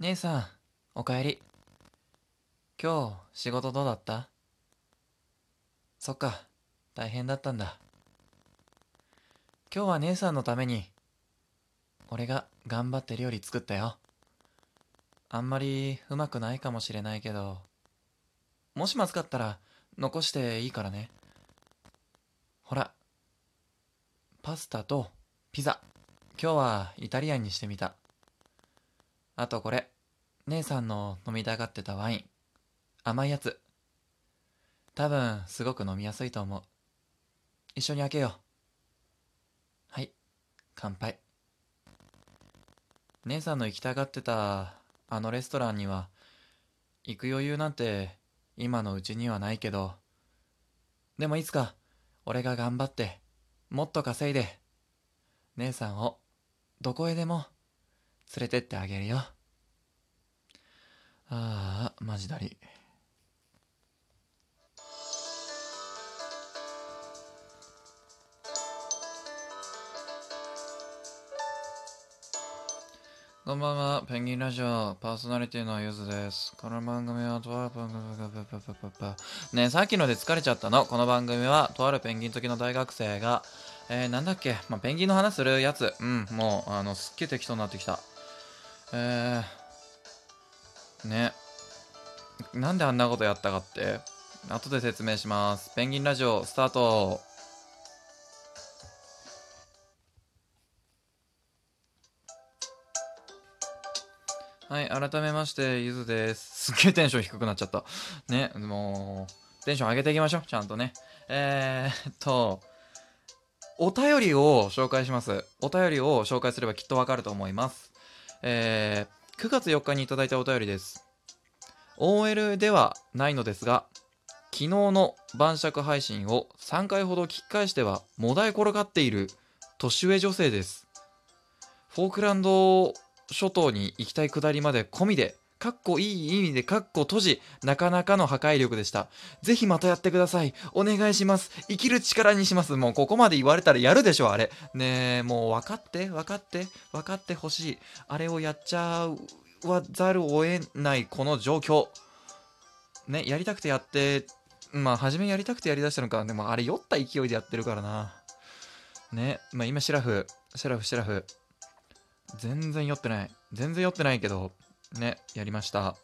姉さん、おかえり。今日、仕事どうだった？そっか、大変だったんだ。今日は姉さんのために、俺が頑張って料理作ったよ。あんまりうまくないかもしれないけど、もしまずかったら残していいからね。ほら、パスタとピザ。今日はイタリアンにしてみた。あとこれ、姉さんの飲みたがってたワイン。甘いやつ。多分、すごく飲みやすいと思う。一緒に開けよう。はい、乾杯。姉さんの行きたがってた、あのレストランには、行く余裕なんて、今のうちにはないけど、でもいつか、俺が頑張って、もっと稼いで、姉さんを、どこへでも、連れてってあげるよ。ああ、マジだり。こんばんは、ペンギンラジオ、パーソナリティのゆずです。この番組は、とある番組が、パパパパパねえさっきので疲れちゃったの？この番組は、とあるペンギン好きの大学生が、えー、なんだっけ、まあ、ペンギンの話するやつ。うん、もう、あの、すっげえ適当になってきた。えー、ね。なんであんなことやったかって、後で説明します。ペンギンラジオ、スタート。はい、改めまして、ゆずです。すっげえテンション低くなっちゃった。ね、もう、テンション上げていきましょう、ちゃんとね。えー、っと、お便りを紹介します。お便りを紹介すればきっとわかると思います。えー、9月4日にいただいたお便りです。OL ではないのですが、昨日の晩酌配信を3回ほど聞き返しては、もだえ転がっている年上女性です。フォークランド諸島に行きたいくだりまで込みで、かっこいい意味でかっこ閉じ、なかなかの破壊力でした。ぜひまたやってください。お願いします。生きる力にします。もうここまで言われたらやるでしょ、あれ。ねえ、もう分かって、分かって、分かってほしい。あれをやっちゃわざるを得ないこの状況。ね、やりたくてやって、まあ、初めやりたくてやりだしたのか。でもあれ酔った勢いでやってるからな。ね、まあ今シラフ、シラフ、シラフ。全然酔ってない。全然酔ってないけど、ね、やりました。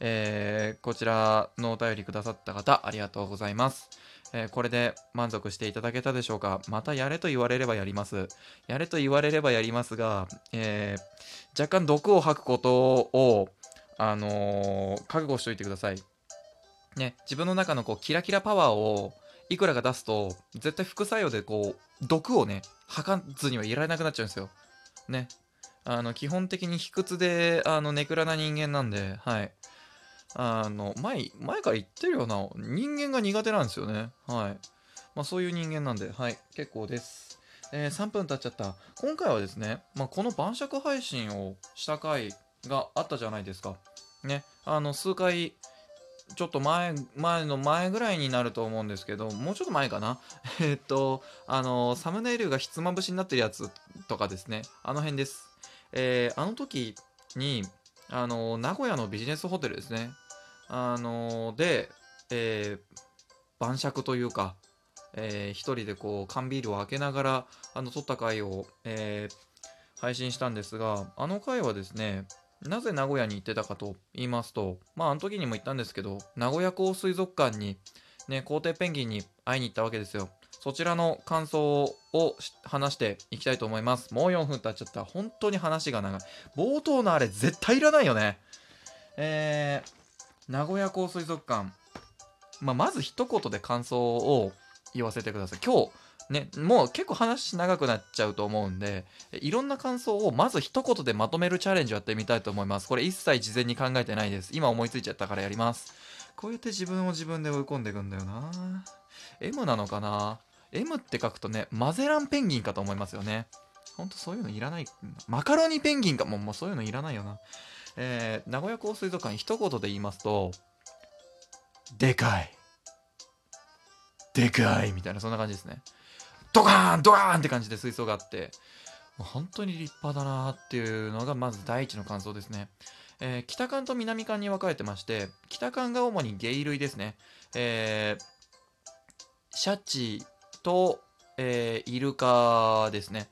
えー、こちらのお便りくださった方、ありがとうございます。えーこれで満足していただけたでしょうか？またやれと言われればやります。やれと言われればやりますが、えー若干毒を吐くことを、あのー覚悟しておいてください。ね、自分の中のこうキラキラパワーをいくらか出すと、絶対副作用でこう、毒をね、吐かずにはいられなくなっちゃうんですよ。ね。あの、基本的に卑屈で、あの、ネクラな人間なんで、はい。あの、前、前から言ってるような、人間が苦手なんですよね。はい。まあ、そういう人間なんで、はい。結構です。えー3分経っちゃった。今回はですね、まあ、この晩酌配信をした回があったじゃないですか。ね。あの、数回、ちょっと前、前の前ぐらいになると思うんですけど、もうちょっと前かな。えっと、あの、サムネイルがひつまぶしになってるやつとかですね。あの辺です。えーあの時に、あの、名古屋のビジネスホテルですね。あの、で、えー晩酌というか、えー一人でこう、缶ビールを開けながら、あの、撮った回を、えー配信したんですが、あの回はですね、なぜ名古屋に行ってたかと言いますと、まあ、あの時にも言ったんですけど、名古屋港水族館に、ね、皇帝ペンギンに会いに行ったわけですよ。そちらの感想を話していきたいと思います。もう4分経っちゃった。本当に話が長い。冒頭のあれ絶対いらないよね。えー、名古屋港水族館。まあ、まず一言で感想を言わせてください。今日、ね、もう結構話長くなっちゃうと思うんで、いろんな感想をまず一言でまとめるチャレンジをやってみたいと思います。これ一切事前に考えてないです。今思いついちゃったからやります。こうやって自分を自分で追い込んでいくんだよな。M なのかな？?M って書くとね、マゼランペンギンかと思いますよね。ほんとそういうのいらない。マカロニペンギンかもうもうそういうのいらないよな。えー、名古屋港水族館一言で言いますと、でかい。でかいみたいな、そんな感じですね。ドカーンドカーンって感じで水槽があって、もう本当に立派だなっていうのがまず第一の感想ですね。えー北館と南館に分かれてまして北館が主に鯨類ですね、えーシャチと、えーイルカですね。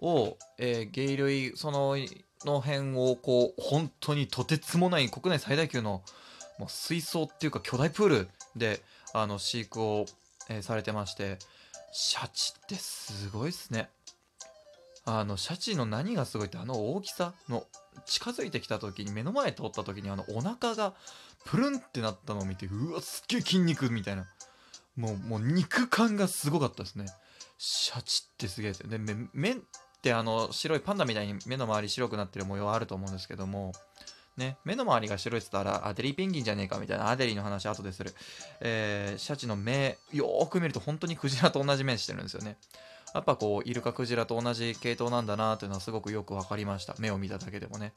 を、えー、鯨類そのの辺をこう本当にとてつもない国内最大級のもう水槽っていうか巨大プールであの飼育を、えーされてましてシャチってすごいっすね。あのシャチの何がすごいってあの大きさの近づいてきた時に目の前通った時にあのお腹がプルンってなったのを見てうわすっげえ筋肉みたいな。もうもう肉感がすごかったですね。シャチってすげえですよ。で目ってあの白いパンダみたいに目の周り白くなってる模様あると思うんですけどもね、目の周りが白いって言ったらアデリーペンギンじゃねえかみたいなアデリーの話後でする、えーシャチの目よーく見ると本当にクジラと同じ目してるんですよね。やっぱこうイルカクジラと同じ系統なんだなというのはすごくよく分かりました。目を見ただけでもね。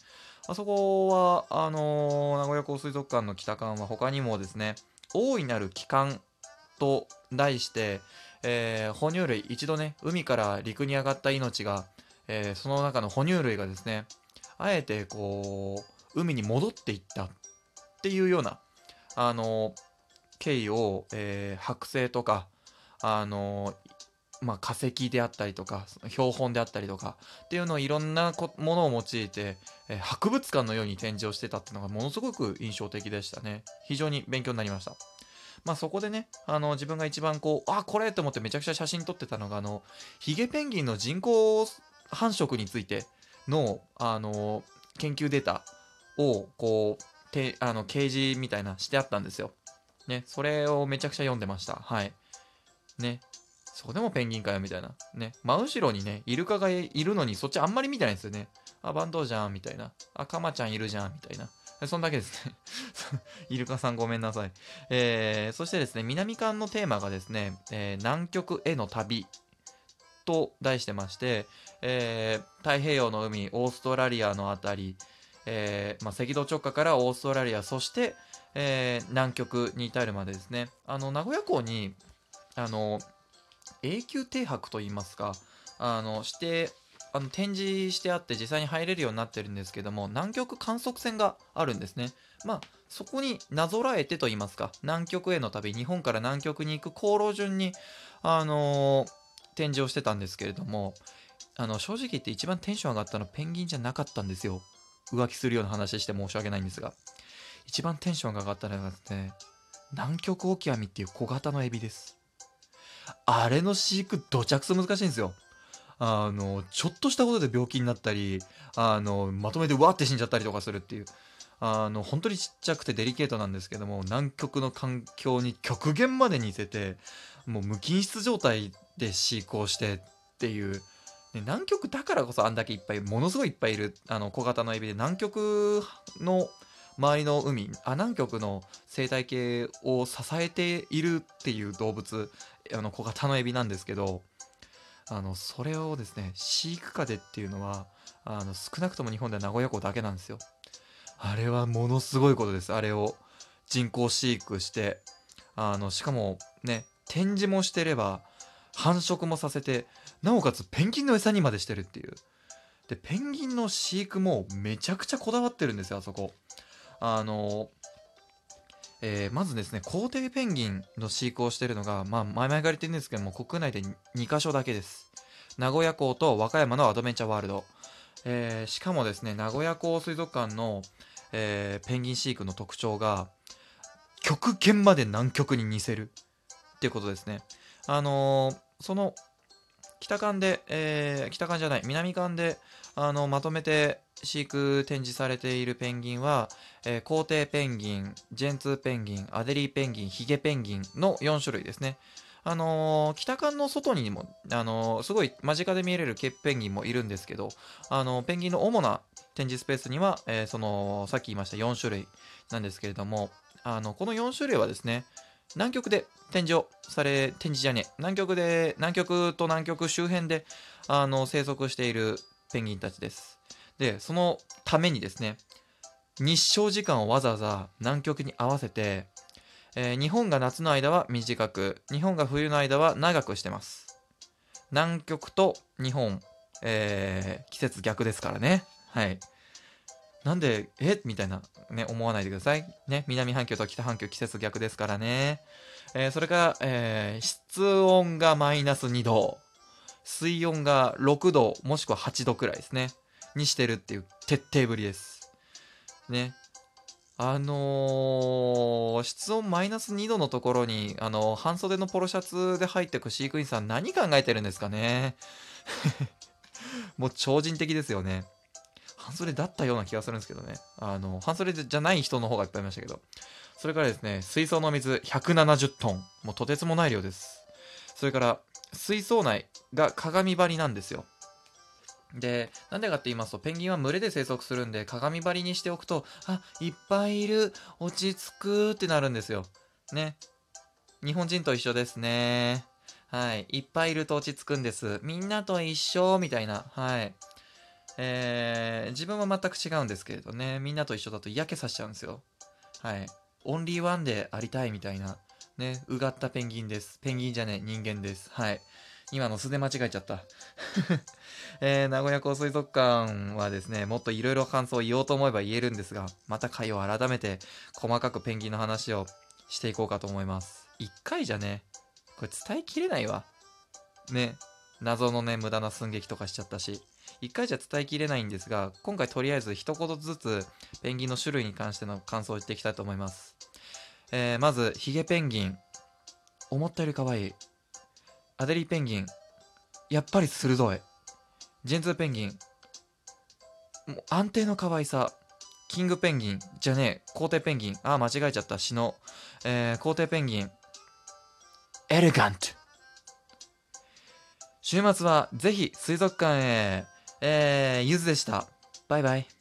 あそこはあのー名古屋港水族館の北館は他にもですね大いなる帰還と題して、えー哺乳類一度ね海から陸に上がった命が、えーその中の哺乳類がですねあえてこう海に戻っていったっていうようなあの経緯を、えー剥製とかあのまあ、化石であったりとか標本であったりとかっていうのをいろんなものを用いて、えー博物館のように展示をしてたっていうのがものすごく印象的でしたね。非常に勉強になりました。まあそこでねあの自分が一番こうあこれと思ってめちゃくちゃ写真撮ってたのがあのヒゲペンギンの人工繁殖についてのあの研究データをこうてあの掲示みたいなしてあったんですよねそれをめちゃくちゃ読んでましたはいねそこでもペンギンかよみたいな。ね。真後ろにね、イルカがいるのにそっちあんまり見てないんですよね。あ、バンドじゃんみたいな。あ、カマちゃんいるじゃんみたいな。そんだけですね。イルカさんごめんなさい。えー、そしてですね、南館のテーマがですね、えー南極への旅と題してまして、えー太平洋の海、オーストラリアのあたり、えーまあ、赤道直下からオーストラリア、そして、えー南極に至るまでですね、あの、名古屋港に、あの、永久停泊といいますか、あの、して、あの展示してあって実際に入れるようになってるんですけども南極観測船があるんですね。まあそこになぞらえてと言いますか南極への旅日本から南極に行く航路順にあのー展示をしてたんですけれどもあの正直言って一番テンション上がったのはペンギンじゃなかったんですよ。浮気するような話して申し訳ないんですが。一番テンションが上がったのがですね南極オキアミっていう小型のエビです。あれの飼育どちゃくそ難しいんですよ。あのちょっとしたことで病気になったりあのまとめてわって死んじゃったりとかするっていう。あの本当にちっちゃくてデリケートなんですけども南極の環境に極限まで似せてもう無菌室状態で飼育をしてっていう、ね、南極だからこそあんだけいっぱいものすごいいっぱいいるあの小型のエビで南極の周りの海あ南極の生態系を支えているっていう動物あの小型のエビなんですけどあのそれをですね飼育下でっていうのはあの少なくとも日本では名古屋港だけなんですよ。あれはものすごいことです。あれを人工飼育してあのしかもね展示もしてれば繁殖もさせてなおかつペンギンの餌にまでしてるっていう。でペンギンの飼育もめちゃくちゃこだわってるんですよあそこ。あのえーまずですね皇帝ペンギンの飼育をしているのが、まあ、前々から言ってるんですけども国内で2カ所だけです。名古屋港と和歌山のアドベンチャーワールド、えーしかもですね名古屋港水族館の、えーペンギン飼育の特徴が極限まで南極に似せるっていうことですね。あのーその北館で、えー北館じゃない南館であのまとめて飼育展示されているペンギンは、えー皇帝ペンギンジェンツーペンギンアデリーペンギンヒゲペンギンの4種類ですね。あのー北館の外にも、あのーすごい間近で見れるケープペンギンもいるんですけど、あのーペンギンの主な展示スペースには、えーそのさっき言いました4種類なんですけれどもあのこの4種類はですね南極で展示をされ展示じゃねえ南極で南極と南極周辺であの生息しているペンギンたちです。でそのためにですね日照時間をわざわざ南極に合わせて、えー日本が夏の間は短く日本が冬の間は長くしてます。南極と日本、えー季節逆ですからね。はい。なんで、え？みたいな、ね、思わないでください。ね、南半球と北半球季節逆ですからね。えー、それから、えー、室温がマイナス2度。水温が6度、もしくは8度くらいですね。にしてるっていう徹底ぶりです。ね。あのー、室温マイナス2度のところに、あのー、半袖のポロシャツで入ってく飼育員さん何考えてるんですかね もう超人的ですよね。半袖だったような気がするんですけどね。あの、半袖じゃない人の方がいっぱいいましたけど。それからですね、水槽の水170トン。もうとてつもない量です。それから、水槽内が鏡張りなんですよ。で、なんでかって言いますと、ペンギンは群れで生息するんで、鏡張りにしておくと、あ、いっぱいいる、落ち着くってなるんですよ。ね。日本人と一緒ですね。はい。いっぱいいると落ち着くんです。みんなと一緒、みたいな。はい。えー、自分は全く違うんですけれどね、みんなと一緒だと嫌気さしちゃうんですよ。はい。オンリーワンでありたいみたいな、ね、うがったペンギンです。ペンギンじゃねえ、人間です。はい。今の素で間違えちゃった。えー、名古屋港水族館はですね、もっといろいろ感想を言おうと思えば言えるんですが、また回を改めて細かくペンギンの話をしていこうかと思います。一回じゃね、これ伝えきれないわ。ね、謎のね、無駄な寸劇とかしちゃったし。一回じゃ伝えきれないんですが、今回とりあえず一言ずつペンギンの種類に関しての感想を言っていきたいと思います。えー、まず、ヒゲペンギン。思ったより可愛い。アデリーペンギン。やっぱり鋭い。ジェンツーペンギン。もう安定の可愛さ。キングペンギン。じゃねえ。皇帝ペンギン。ああ、間違えちゃった。シノ。えー、皇帝ペンギン。エレガント。週末はぜひ水族館へ。えー、ゆずでした。バイバイ。